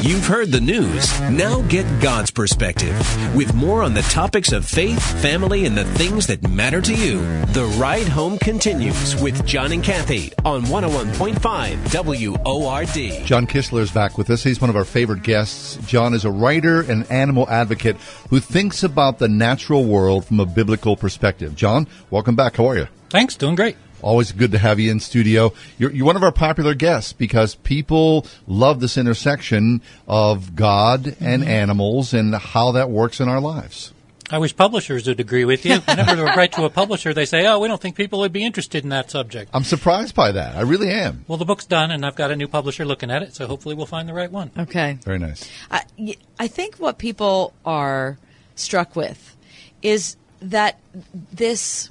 You've heard the news. Now get God's perspective. With more on the topics of faith, family, and the things that matter to you. The Ride Home continues with John and Kathy on 101.5 WORD. John Kistler is back with us. He's one of our favorite guests. John is a writer and animal advocate who thinks about the natural world from a biblical perspective. John, welcome back. How are you? Thanks, doing great. Always good to have you in studio. You're, you're one of our popular guests because people love this intersection of God and mm-hmm. animals and how that works in our lives. I wish publishers would agree with you. Whenever they write to a publisher, they say, "Oh, we don't think people would be interested in that subject." I'm surprised by that. I really am. Well, the book's done, and I've got a new publisher looking at it, so hopefully we'll find the right one. Okay. Very nice. I, I think what people are struck with is that this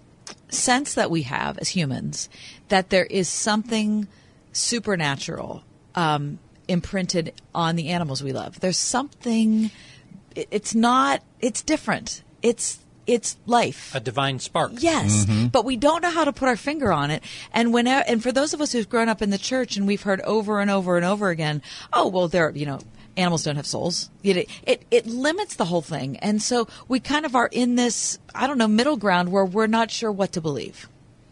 sense that we have as humans that there is something supernatural um, imprinted on the animals we love. There's something. it- It's not. It's different. It's it's life. A divine spark. Yes, but we don't know how to put our finger on it. And when and for those of us who've grown up in the church and we've heard over and over and over again, oh well, they're you know animals don't have souls. It, it it limits the whole thing, and so we kind of are in this I don't know middle ground where we're not sure what to believe.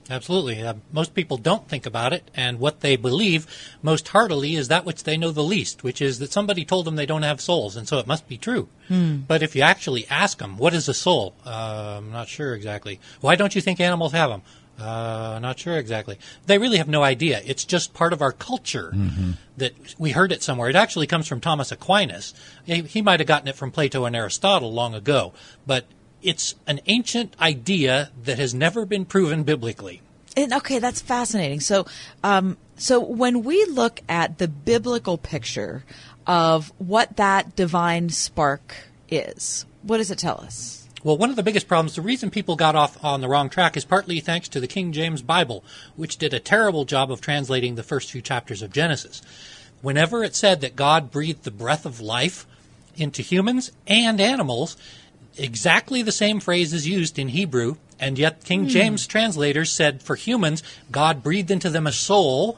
Absolutely. Uh, most people don't think about it, and what they believe most heartily is that which they know the least, which is that somebody told them they don't have souls, and so it must be true. But if you actually ask them, what is a soul? Uh, I'm not sure exactly. Why don't you think animals have them? Uh, not sure exactly. They really have no idea. It's just part of our culture that we heard it somewhere. It actually comes from Thomas Aquinas. He, he might have gotten it from Plato and Aristotle long ago, but it's an ancient idea that has never been proven biblically. And okay, that's fascinating. So, um, so when we look at the biblical picture of what that divine spark is, what does it tell us? Well, one of the biggest problems, the reason people got off on the wrong track is partly thanks to the King James Bible, which did a terrible job of translating the first few chapters of Genesis. Whenever it said that God breathed the breath of life into humans and animals, exactly the same phrase is used in Hebrew, and yet King hmm. James translators said for humans, God breathed into them a soul,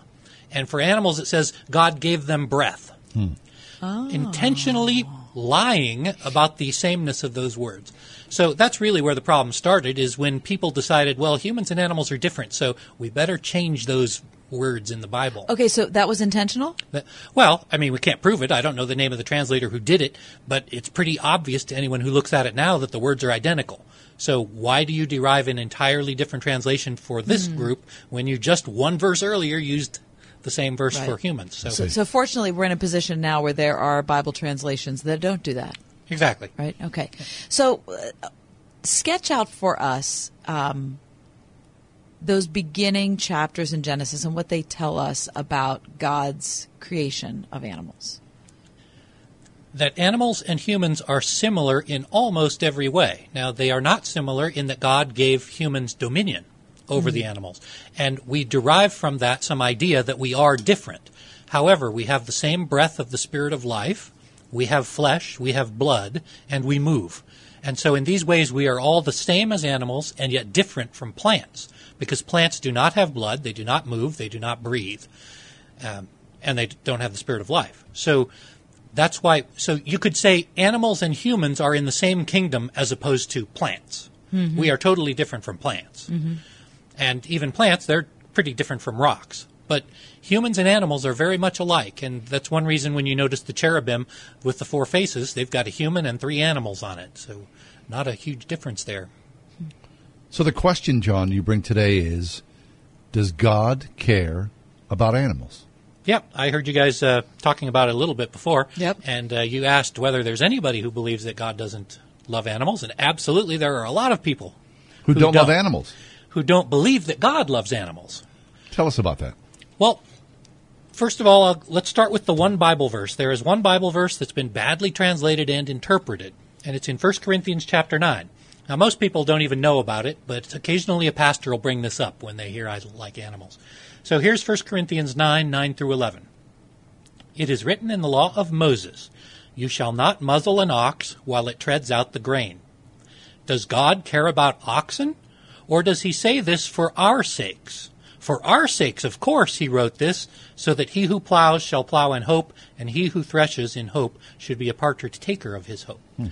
and for animals it says God gave them breath. Hmm. Oh. Intentionally lying about the sameness of those words. So that's really where the problem started is when people decided, well, humans and animals are different, so we better change those words in the Bible. Okay, so that was intentional. But- Well, I mean, we can't prove it. I don't know the name of the translator who did it, but it's pretty obvious to anyone who looks at it now that the words are identical. So why do you derive an entirely different translation for this hmm. group when you just one verse earlier used the same verse Right. for humans? So, So, so fortunately, we're in a position now where there are Bible translations that don't do that. Exactly. Right. Okay. So, uh, sketch out for us um, those beginning chapters in Genesis and what they tell us about God's creation of animals. that animals and humans are similar in almost every way. Now, they are not similar in that God gave humans dominion over the animals, and we derive from that some idea that we are different. However, we have the same breath of the spirit of life, we have flesh, we have blood, and we move. And so, in these ways, we are all the same as animals and yet different from plants, because plants do not have blood, they do not move, they do not breathe um, and they don't have the spirit of life. So that's why. So you could say animals and humans are in the same kingdom as opposed to plants. We are totally different from plants, and even plants they're pretty different from rocks. But humans and animals are very much alike, and that's one reason when you notice the cherubim with the four faces, they've got a human and three animals on it. So not a huge difference there. So the question, John, you bring today is Does God care about animals? Yep, I heard you guys uh, talking about it a little bit before. Yep. And uh, you asked whether there's anybody who believes that God doesn't love animals, and absolutely there are a lot of people Who, Who don't, love don't. animals? who don't believe that God loves animals. Tell us about that. Well, first of all, uh, let's start with the one Bible verse. There is one Bible verse that's been badly translated and interpreted, and it's in 1 Corinthians chapter 9. Now, most people don't even know about it, but occasionally a pastor will bring this up when they hear I like animals. So here's 1 Corinthians 9 9 through 11. It is written in the law of Moses, You shall not muzzle an ox while it treads out the grain. Does God care about oxen? Or does he say this for our sakes? For our sakes, of course, he wrote this, so that he who plows shall plow in hope, and he who threshes in hope should be a partridge taker of his hope. Hmm.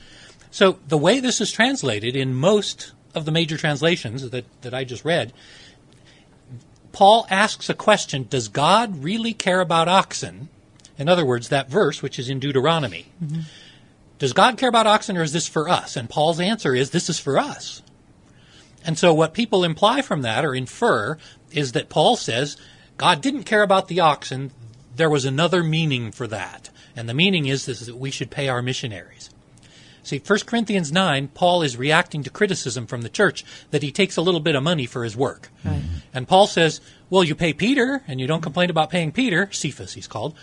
So the way this is translated in most of the major translations that, that I just read, Paul asks a question Does God really care about oxen? In other words, that verse, which is in Deuteronomy. Mm-hmm. Does God care about oxen or is this for us? And Paul's answer is this is for us. And so what people imply from that or infer is that Paul says God didn't care about the oxen. There was another meaning for that. And the meaning is, is that we should pay our missionaries. See, 1 Corinthians 9, Paul is reacting to criticism from the church that he takes a little bit of money for his work. And Paul says, well, you pay Peter, and you don't complain about paying Peter, Cephas he's called.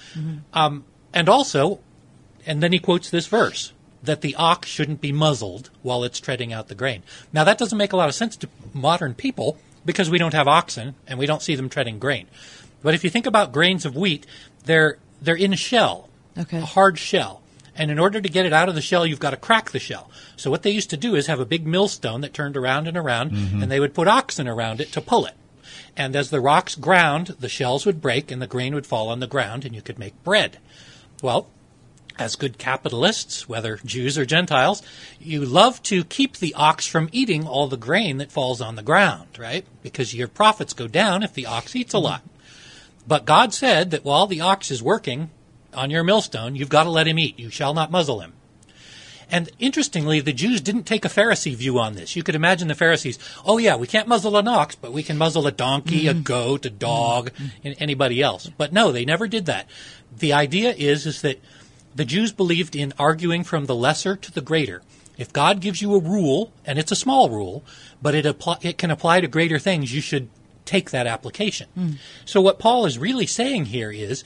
Um, and also, and then he quotes this verse that the ox shouldn't be muzzled while it's treading out the grain. Now, that doesn't make a lot of sense to modern people because we don't have oxen and we don't see them treading grain. But if you think about grains of wheat, they're, they're in a shell, Okay. a hard shell. And in order to get it out of the shell, you've got to crack the shell. So what they used to do is have a big millstone that turned around and around, mm-hmm. and they would put oxen around it to pull it. And as the rocks ground, the shells would break and the grain would fall on the ground, and you could make bread. Well, as good capitalists, whether Jews or Gentiles, you love to keep the ox from eating all the grain that falls on the ground, right? Because your profits go down if the ox eats a mm-hmm. lot. But God said that while the ox is working on your millstone, you've got to let him eat. You shall not muzzle him. And interestingly, the Jews didn't take a Pharisee view on this. You could imagine the Pharisees, oh yeah, we can't muzzle an ox, but we can muzzle a donkey, a mm-hmm. goat, a dog, mm-hmm. and anybody else. But no, they never did that. The idea is, is that the Jews believed in arguing from the lesser to the greater. If God gives you a rule, and it's a small rule, but it, apply, it can apply to greater things, you should take that application. Hmm. So what Paul is really saying here is,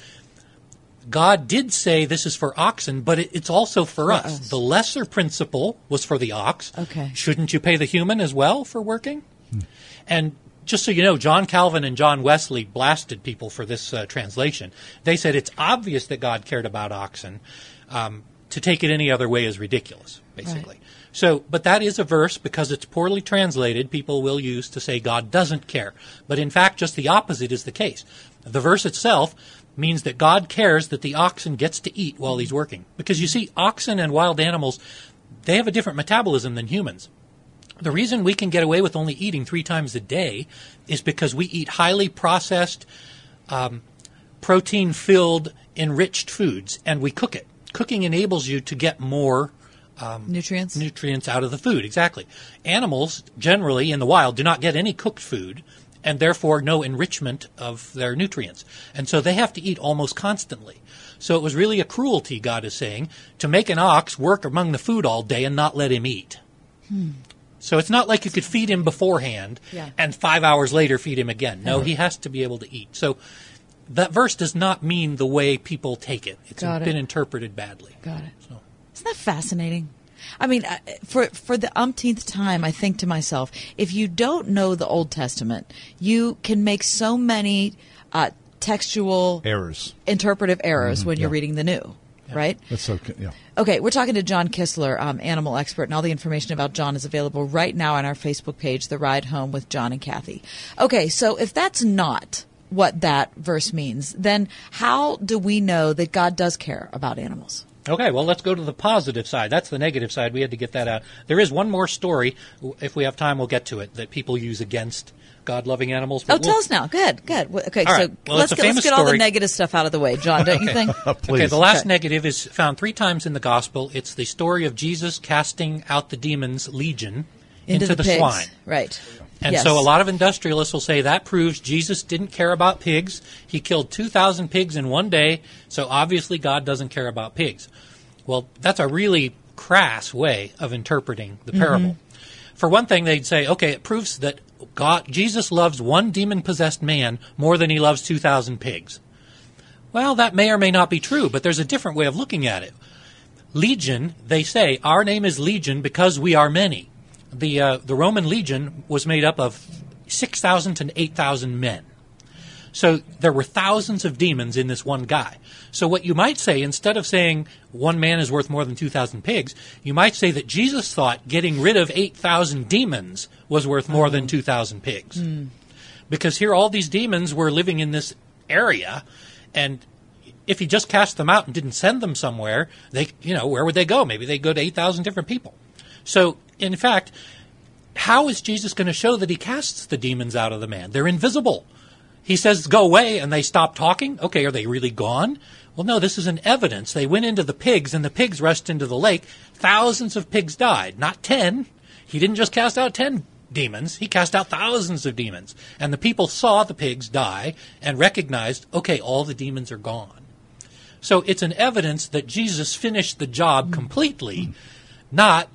God did say this is for oxen, but it, it's also for, us. us. The lesser principle was for the ox. Okay. Shouldn't you pay the human as well for working? Hmm. And just so you know, John Calvin and John Wesley blasted people for this uh, translation. They said it's obvious that God cared about oxen. Um, to take it any other way is ridiculous, basically. So, but that is a verse because it's poorly translated. People will use to say God doesn't care, but in fact, just the opposite is the case. The verse itself means that God cares that the oxen gets to eat while he's working, because you see, oxen and wild animals they have a different metabolism than humans. The reason we can get away with only eating three times a day is because we eat highly processed, um, protein filled, enriched foods and we cook it. Cooking enables you to get more Nutrients? nutrients out of the food. Exactly. Animals generally in the wild do not get any cooked food and therefore no enrichment of their nutrients. And so they have to eat almost constantly. So it was really a cruelty, God is saying, to make an ox work among the food all day and not let him eat. So it's not like you could feed him beforehand Yeah. and five hours later feed him again. No, he has to be able to eat. So that verse does not mean the way people take it. It's Got it. been interpreted badly. Got it. So. Isn't that fascinating? I mean, uh, for for the umpteenth time, I think to myself, if you don't know the Old Testament, you can make so many uh, textual Errors. interpretive errors when you're yeah. reading the New, right? That's so. Yeah. Okay, we're talking to John Kistler, um, animal expert, and all the information about John is available right now on our Facebook page, The Ride Home with John and Kathy. Okay, so if that's not what that verse means, then how do we know that God does care about animals? Okay, well, let's go to the positive side. That's the negative side. We had to get that out. There is one more story. If we have time, we'll get to it that people use against God loving animals. Oh, tell we'll- us now. Good, good. Okay, All so right. Well, let's get, let's get all the negative stuff out of the way, John. Don't you think? Please. Okay, the last Okay. negative is found three times in the gospel. It's the story of Jesus casting out the demons, legion, into, the, pigs. swine. right? And Yes. so a lot of industrialists will say that proves Jesus didn't care about pigs. He killed 2,000 pigs in one day, so obviously God doesn't care about pigs. Well, that's a really crass way of interpreting the mm-hmm. parable. For one thing, they'd say, okay, it proves that God, Jesus loves one demon possessed man more than he loves 2,000 pigs. Well, that may or may not be true, but there's a different way of looking at it. Legion, they say, our name is Legion because we are many. The, uh, the Roman legion was made up of 6,000 to 8,000 men. So there were thousands of demons in this one guy. So what you might say, instead of saying one man is worth more than 2,000 pigs, you might say that Jesus thought getting rid of 8,000 demons was worth more than 2,000 pigs. because here all these demons were living in this area, and if he just cast them out and didn't send them somewhere, they, you know, where would they go? Maybe they'd go to 8,000 different people. So, in fact, how is Jesus going to show that he casts the demons out of the man? They're invisible. He says, go away, and they stop talking. Okay, are they really gone? Well, no, this is an evidence. They went into the pigs, and the pigs rushed into the lake. Thousands of pigs died, not ten. He didn't just cast out ten demons, he cast out thousands of demons. And the people saw the pigs die and recognized, okay, all the demons are gone. So it's an evidence that Jesus finished the job completely, not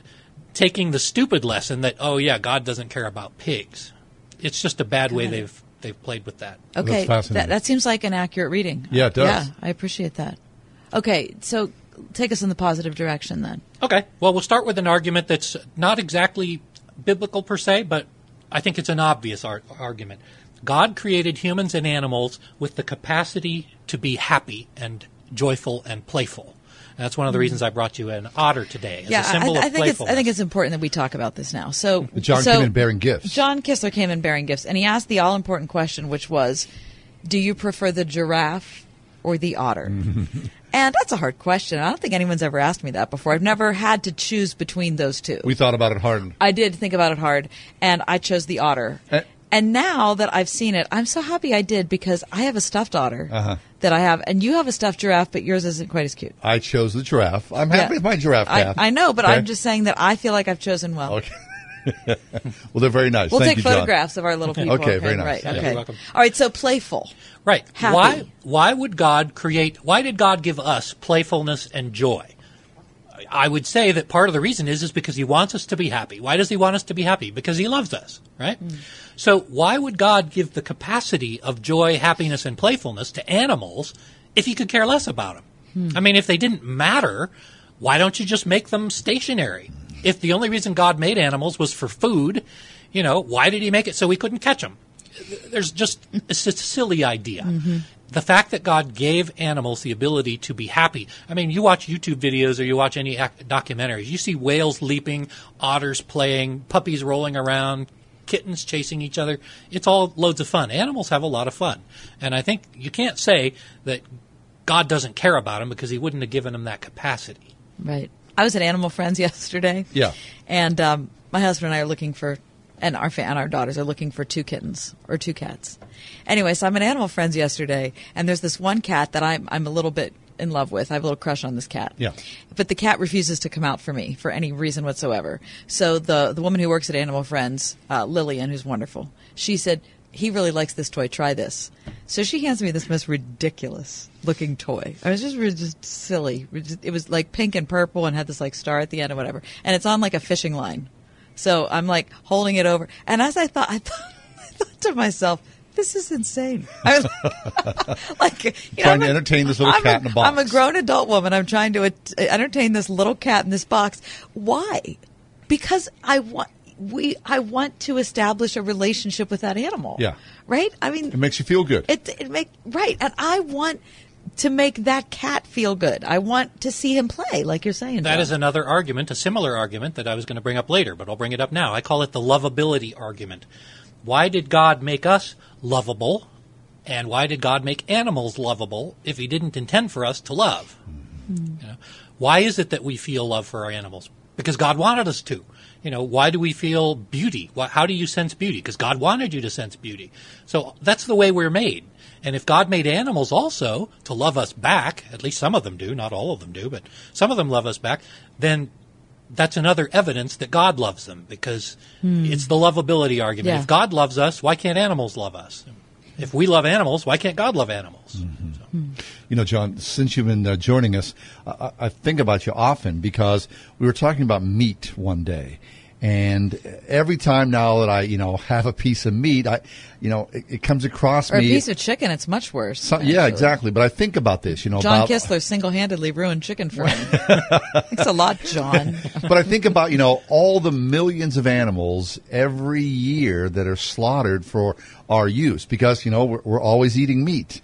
taking the stupid lesson that, oh, yeah, God doesn't care about pigs. It's just a bad way they've they've played with that. Okay, fascinating. that, that seems like an accurate reading. Yeah, it does. Yeah, I appreciate that. Okay, so take us in the positive direction then. Okay. Well, we'll start with an argument that's not exactly biblical per se, but I think it's an obvious ar- argument. God created humans and animals with the capacity to be happy and joyful and playful. And that's one of the reasons I brought you an otter today as yeah, a symbol I, I of think it's I think it's important that we talk about this now. So John so came in bearing gifts. John Kistler came in bearing gifts, and he asked the all important question, which was, "Do you prefer the giraffe or the otter?" and that's a hard question. I don't think anyone's ever asked me that before. I've never had to choose between those two. we thought about it hard. I did think about it hard, and I chose the otter. Eh. and now that I've seen it, I'm so happy I did because I have a stuffed otter Uh-huh. That I have, and you have a stuffed giraffe, but yours isn't quite as cute. I chose the giraffe. I'm happy Yeah. with my giraffe I. I know, but Okay? I'm just saying that I feel like I've chosen well. Okay. well, they're very nice. We'll Thank take you, John. photographs of our little people. Okay, very nice. Right. Yeah. Okay. You're welcome. All right. So playful. Right. Happy. Why why would God create why did God give us playfulness and joy? I would say that part of the reason is is because he wants us to be happy. Why does he want us to be happy? Because he loves us, right? Hmm. So why would God give the capacity of joy, happiness and playfulness to animals if he could care less about them? Hmm. I mean, if they didn't matter, why don't you just make them stationary? If the only reason God made animals was for food, you know, why did he make it so we couldn't catch them? there's just it's just a silly idea. Mm-hmm. The fact that God gave animals the ability to be happy. I mean, you watch YouTube videos or you watch any ac- documentaries, you see whales leaping, otters playing, puppies rolling around, kittens chasing each other. It's all loads of fun. Animals have a lot of fun. And I think you can't say that God doesn't care about them because he wouldn't have given them that capacity. Right. I was at Animal Friends yesterday. Yeah. And um, my husband and I are looking for, and our fa- and our daughters are looking for two kittens or two cats. Anyway, so I'm at Animal Friends yesterday, and there's this one cat that I'm I'm a little bit in love with. I have a little crush on this cat. Yeah. But the cat refuses to come out for me for any reason whatsoever. So the the woman who works at Animal Friends, uh, Lillian, who's wonderful, she said he really likes this toy. Try this. So she hands me this most ridiculous looking toy. I was just just silly. It was like pink and purple and had this like star at the end or whatever. And it's on like a fishing line. So I'm like holding it over, and as I thought, I thought, I thought to myself. This is insane. I was like, you know, Trying I'm to entertain this little I'm cat in a box. I'm a grown adult woman. I'm trying to at- uh, entertain this little cat in this box. Why? Because I want we I want to establish a relationship with that animal. Yeah. Right? I mean It makes you feel good. it it make right, and I want to make that cat feel good. I want to see him play, like you're saying. That John. is another argument, a similar argument that I was going to bring up later, but I'll bring it up now. I call it the lovability argument. Why did God make us lovable? And why did God make animals lovable if he didn't intend for us to love? You know, why is it that we feel love for our animals? Because God wanted us to. You know, why do we feel beauty? Why, how do you sense beauty? Because God wanted you to sense beauty. So that's the way we're made. And if God made animals also to love us back, at least some of them do, not all of them do, but some of them love us back, then that's another evidence that God loves them because hmm. it's the lovability argument. Yeah. If God loves us, why can't animals love us? If we love animals, why can't God love animals? Mm-hmm. So- hmm. You know, John, since you've been uh, joining us, I, I I think about you often because we were talking about meat one day. And every time now that I, you know, have a piece of meat, I, you know, it, it comes across or a piece of chicken. It's much worse. So- yeah, exactly. But I think about this, you know, John about, Kistler single-handedly ruined chicken for me. Thanks a lot, John. but I think about you know all the millions of animals every year that are slaughtered for our use because you know we're, we're always eating meat,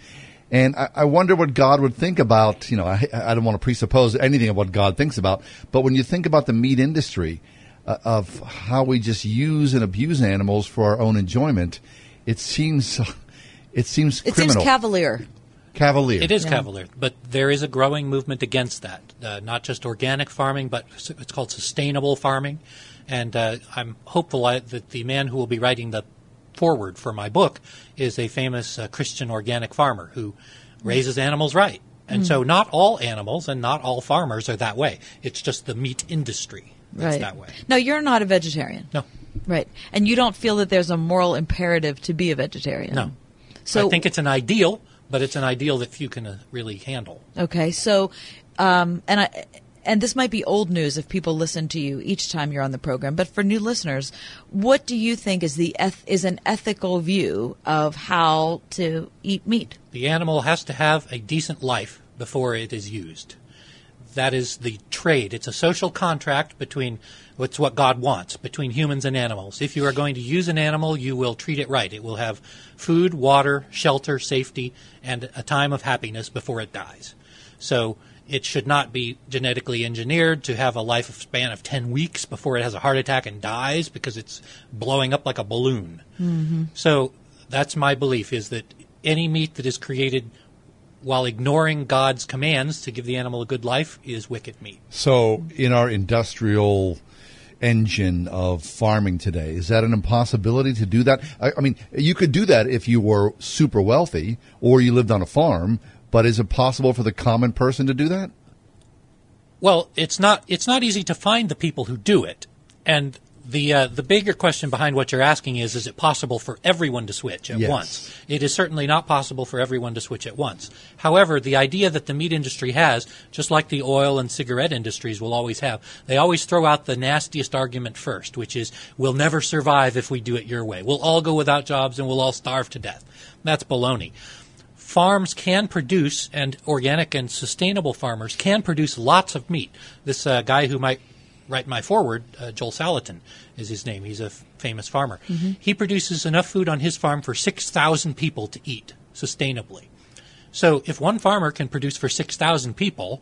and I, I wonder what God would think about. You know, I, I don't want to presuppose anything of what God thinks about, but when you think about the meat industry uh, of how we just use and abuse animals for our own enjoyment. it seems it seems It criminal, seems cavalier. cavalier. It is Yeah. cavalier, but there is a growing movement against that. Uh, not just organic farming, but it's called sustainable farming. And uh, I'm hopeful I, that the man who will be writing the foreword for my book is a famous uh, Christian organic farmer who raises animals right. And so, not all animals and not all farmers are that way. It's just the meat industry that's right. that way. No, you're not a vegetarian. No, Right. And you don't feel that there's a moral imperative to be a vegetarian. no. So I think it's an ideal, but it's an ideal that few can uh, really handle. Okay, so, um, and I, and this might be old news if people listen to you each time you're on the program, but for new listeners, what do you think is the eth- is an ethical view of how to eat meat? The animal has to have a decent life before it is used. That is the trade. It's a social contract between what's what God wants between humans and animals. If you are going to use an animal, you will treat it right. It will have food, water, shelter, safety, and a time of happiness before it dies. So it should not be genetically engineered to have a life span of 10 weeks before it has a heart attack and dies because it's blowing up like a balloon. Mm-hmm. So that's my belief is that any meat that is created while ignoring God's commands to give the animal a good life is wicked meat. So, in our industrial engine of farming today, is that an impossibility to do that? I, I mean, you could do that if you were super wealthy or you lived on a farm, but is it possible for the common person to do that? Well, it's not it's not easy to find the people who do it. And the uh, the bigger question behind what you're asking is is it possible for everyone to switch at Yes. once? It is certainly not possible for everyone to switch at once. However, the idea that the meat industry has, just like the oil and cigarette industries will always have, they always throw out the nastiest argument first, which is we'll never survive if we do it your way. We'll all go without jobs and we'll all starve to death. That's baloney. farms can produce, and organic and sustainable farmers can produce lots of meat. This uh, guy who might write my foreword, uh, Joel Salatin is his name. He's a f- famous farmer. He produces enough food on his farm for 6,000 people to eat sustainably. So if one farmer can produce for 6,000 people,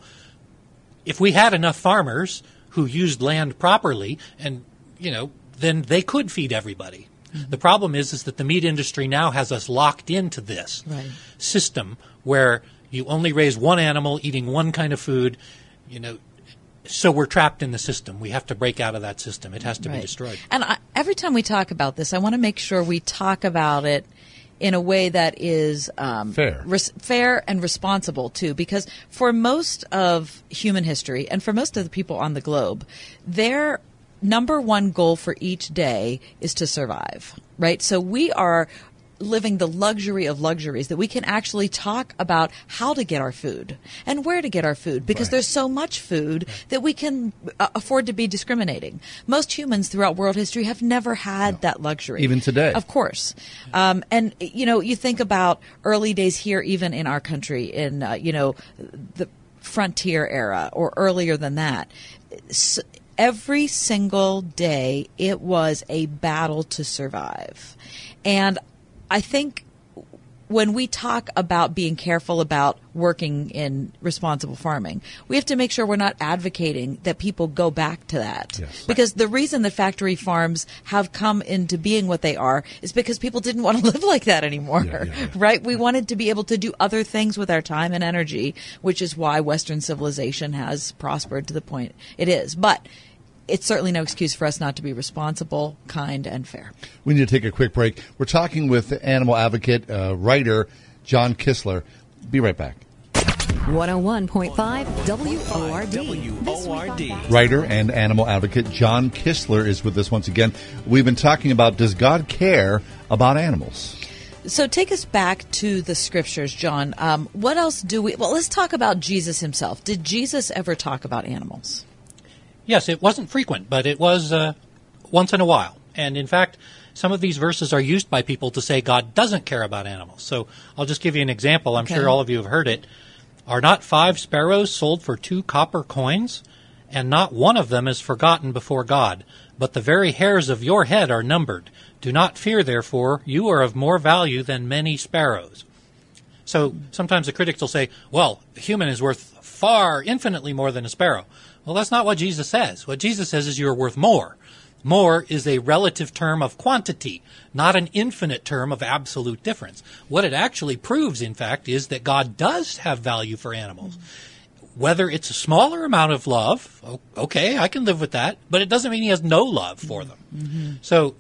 if we had enough farmers who used land properly and, you know, then they could feed everybody. The problem is, is that the meat industry now has us locked into this Right. system where you only raise one animal eating one kind of food, you know, so we're trapped in the system. We have to break out of that system. It has to be destroyed. And I, every time we talk about this, I want to make sure we talk about it in a way that is um, Fair. res- fair and responsible too. Because for most of human history, and for most of the people on the globe, their number one goal for each day is to survive. Right. So we are living the luxury of luxuries that we can actually talk about how to get our food and where to get our food because Right. there's so much food that we can uh, afford to be discriminating. Most humans throughout world history have never had that luxury. Even today. Of course. Um, and, you know, you think about early days here, even in our country, in, uh, you know, the frontier era or earlier than that. S- every single day, it was a battle to survive. And I think when we talk about being careful about working in responsible farming, we have to make sure we're not advocating that people go back to that. Yes. Because the reason that factory farms have come into being what they are is because people didn't want to live like that anymore. Yeah, yeah, yeah. Right? We wanted to be able to do other things with our time and energy, which is why Western civilization has prospered to the point it is. But it's certainly no excuse for us not to be responsible, kind, and fair. We need to take a quick break. We're talking with animal advocate, uh, writer John Kistler. Be right back. WORD.101.5 WORD. Writer and animal advocate John Kistler is with us once again. We've been talking about does God care about animals? So take us back to the scriptures, John. Um, what else do we? Well, let's talk about Jesus himself. Did Jesus ever talk about animals? Yes, it wasn't frequent, but it was uh, once in a while. And in fact, some of these verses are used by people to say God doesn't care about animals. So I'll just give you an example. I'm Okay. sure all of you have heard it. Are not five sparrows sold for two copper coins? And not one of them is forgotten before God. But the very hairs of your head are numbered. Do not fear, therefore, you are of more value than many sparrows. So sometimes the critics will say, well, a human is worth far, infinitely more than a sparrow. Well, that's not what Jesus says. What Jesus says is you're worth more. More is a relative term of quantity, not an infinite term of absolute difference. What it actually proves, in fact, is that God does have value for animals. Whether it's a smaller amount of love, okay, I can live with that, but it doesn't mean he has no love for them. So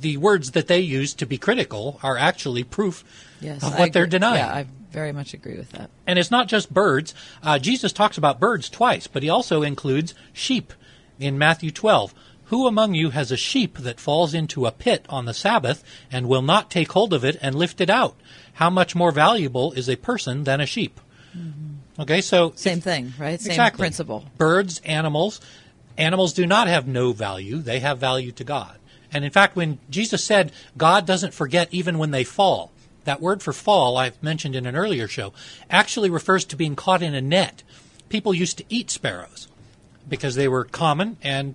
the words that they use to be critical are actually proof Yes, of what they're denying. Yeah, very much agree with that. And it's not just birds. Uh, Jesus talks about birds twice, but he also includes sheep in Matthew 12. Who among you has a sheep that falls into a pit on the Sabbath and will not take hold of it and lift it out? How much more valuable is a person than a sheep? Okay, so Same thing, right? Same exactly. principle. Birds, animals, animals do not have no value. They have value to God. And in fact, when Jesus said God doesn't forget even when they fall, that word for fall I've mentioned in an earlier show actually refers to being caught in a net. People used to eat sparrows because they were common and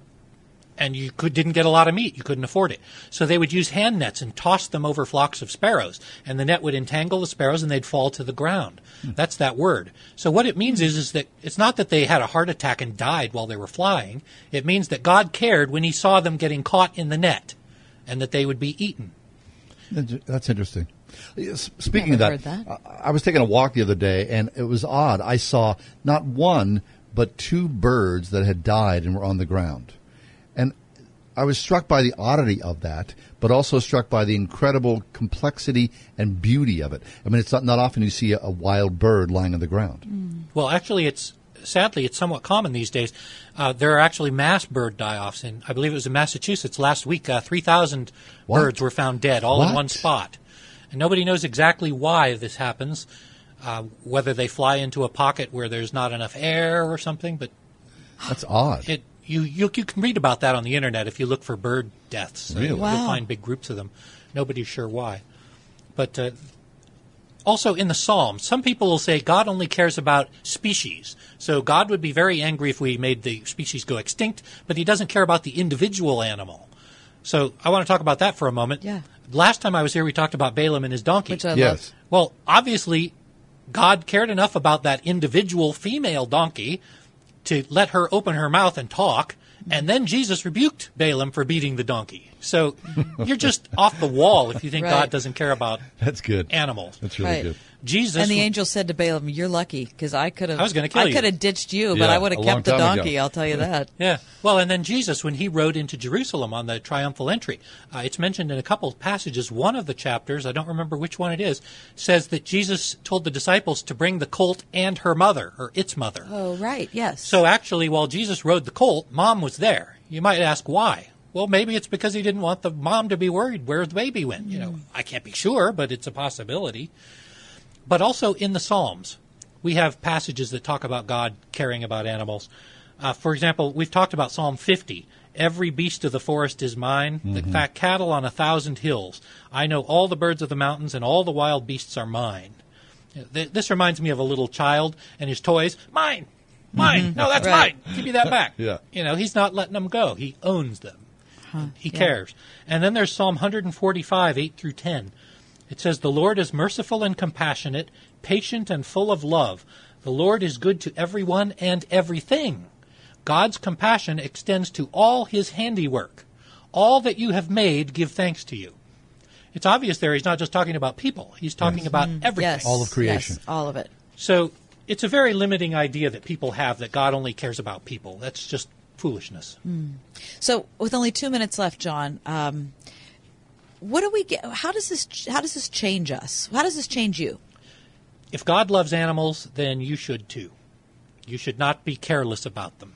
and you could, didn't get a lot of meat. You couldn't afford it. So they would use hand nets and toss them over flocks of sparrows. And the net would entangle the sparrows and they'd fall to the ground. Hmm. That's that word. So what it means is, is that it's not that they had a heart attack and died while they were flying. It means that God cared when he saw them getting caught in the net and that they would be eaten. That's interesting. Speaking Never of that, that. I I was taking a walk the other day, and it was odd. I saw not one, but two birds that had died and were on the ground. And I was struck by the oddity of that, but also struck by the incredible complexity and beauty of it. I mean, it's not, not often you see a, a wild bird lying on the ground. Well, actually, it's sadly it's somewhat common these days. Uh, there are actually mass bird die-offs, and I believe it was in Massachusetts last week. Uh, Three thousand birds were found dead, all in one spot, and nobody knows exactly why this happens. Uh, whether they fly into a pocket where there's not enough air or something, but That's odd. it you you, you can read about that on the internet if you look for bird deaths. Really? You'll Wow. find big groups of them. Nobody's sure why. But uh, also in the Psalms, some people will say God only cares about species. So God would be very angry if we made the species go extinct, but he doesn't care about the individual animal. So I want to talk about that for a moment. Yeah. Last time I was here, we talked about Balaam and his donkey. Which I Yes. love. Well, obviously, God cared enough about that individual female donkey to let her open her mouth and talk, and then Jesus rebuked Balaam for beating the donkey. So you're just off the wall if you think Right. God doesn't care about That's good. animals. That's really Right. good. Jesus And the angel said to Balaam, "You're lucky because I could have. I was gonna kill I could have ditched you, but I would have kept the time ago. donkey. I'll tell you that. Yeah. Well, and then Jesus, when he rode into Jerusalem on the triumphal entry, uh, it's mentioned in a couple of passages. One of the chapters, I don't remember which one it is, says that Jesus told the disciples to bring the colt and her mother, or its mother. Oh, right. Yes. So actually, while Jesus rode the colt, mom was there. You might ask why. Well, maybe it's because he didn't want the mom to be worried where the baby went. You know, mm. I can't be sure, but it's a possibility. But also in the Psalms, we have passages that talk about God caring about animals. Uh, for example, we've talked about Psalm 50. Every beast of the forest is mine, the mm-hmm. fat cattle on a thousand hills. I know all the birds of the mountains, and all the wild beasts are mine. This reminds me of a little child and his toys. Mine, mine. Mm-hmm. No, that's Right. mine. Give me that back. Yeah. You know, he's not letting them go. He owns them. He yeah. cares. And then there's Psalm 145, 8 through 10. It says, The Lord is merciful and compassionate, patient and full of love. The Lord is good to everyone and everything. God's compassion extends to all his handiwork. All that you have made, give thanks to you. It's obvious there he's not just talking about people, he's talking about mm. everything. yes. All of creation. Yes, all of it. So it's a very limiting idea that people have that God only cares about people. That's just foolishness. So, with only two minutes left, John, um, what do we get? How does this? How does this change us? How does this change you? If God loves animals, then you should too. You should not be careless about them.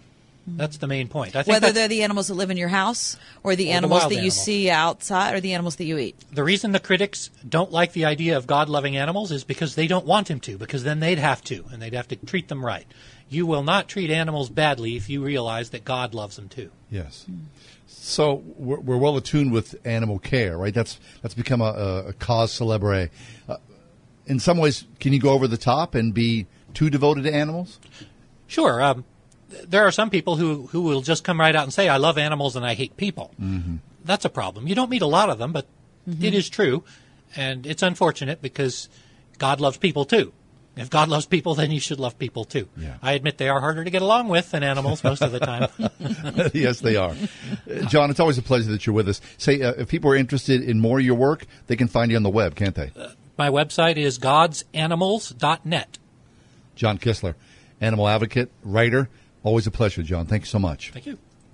That's the main point. Whether they're the animals that live in your house, or the the animals wild that you animals. see outside, or the animals that you eat. the reason the critics don't like the idea of God loving animals is because they don't want him to, because then they'd have to, and they'd have to treat them right. You will not treat animals badly if you realize that God loves them too. Yes. So we're, we're well attuned with animal care, right? That's that's become a, a, a cause celebre. Uh, in some ways, can you go over the top and be too devoted to animals? Sure. Um, there are some people who, who will just come right out and say, I love animals and I hate people. Mm-hmm. That's a problem. You don't meet a lot of them, but it is true. And it's unfortunate because God loves people too. If God loves people, then you should love people too. Yeah. I admit they are harder to get along with than animals most of the time. yes, they are. Uh, John, it's always a pleasure that you're with us. Say, uh, if people are interested in more of your work, they can find you on the web, can't they? My website is godsanimals.net. John Kistler, animal advocate, writer. Always a pleasure, John. Thank you so much. Thank you.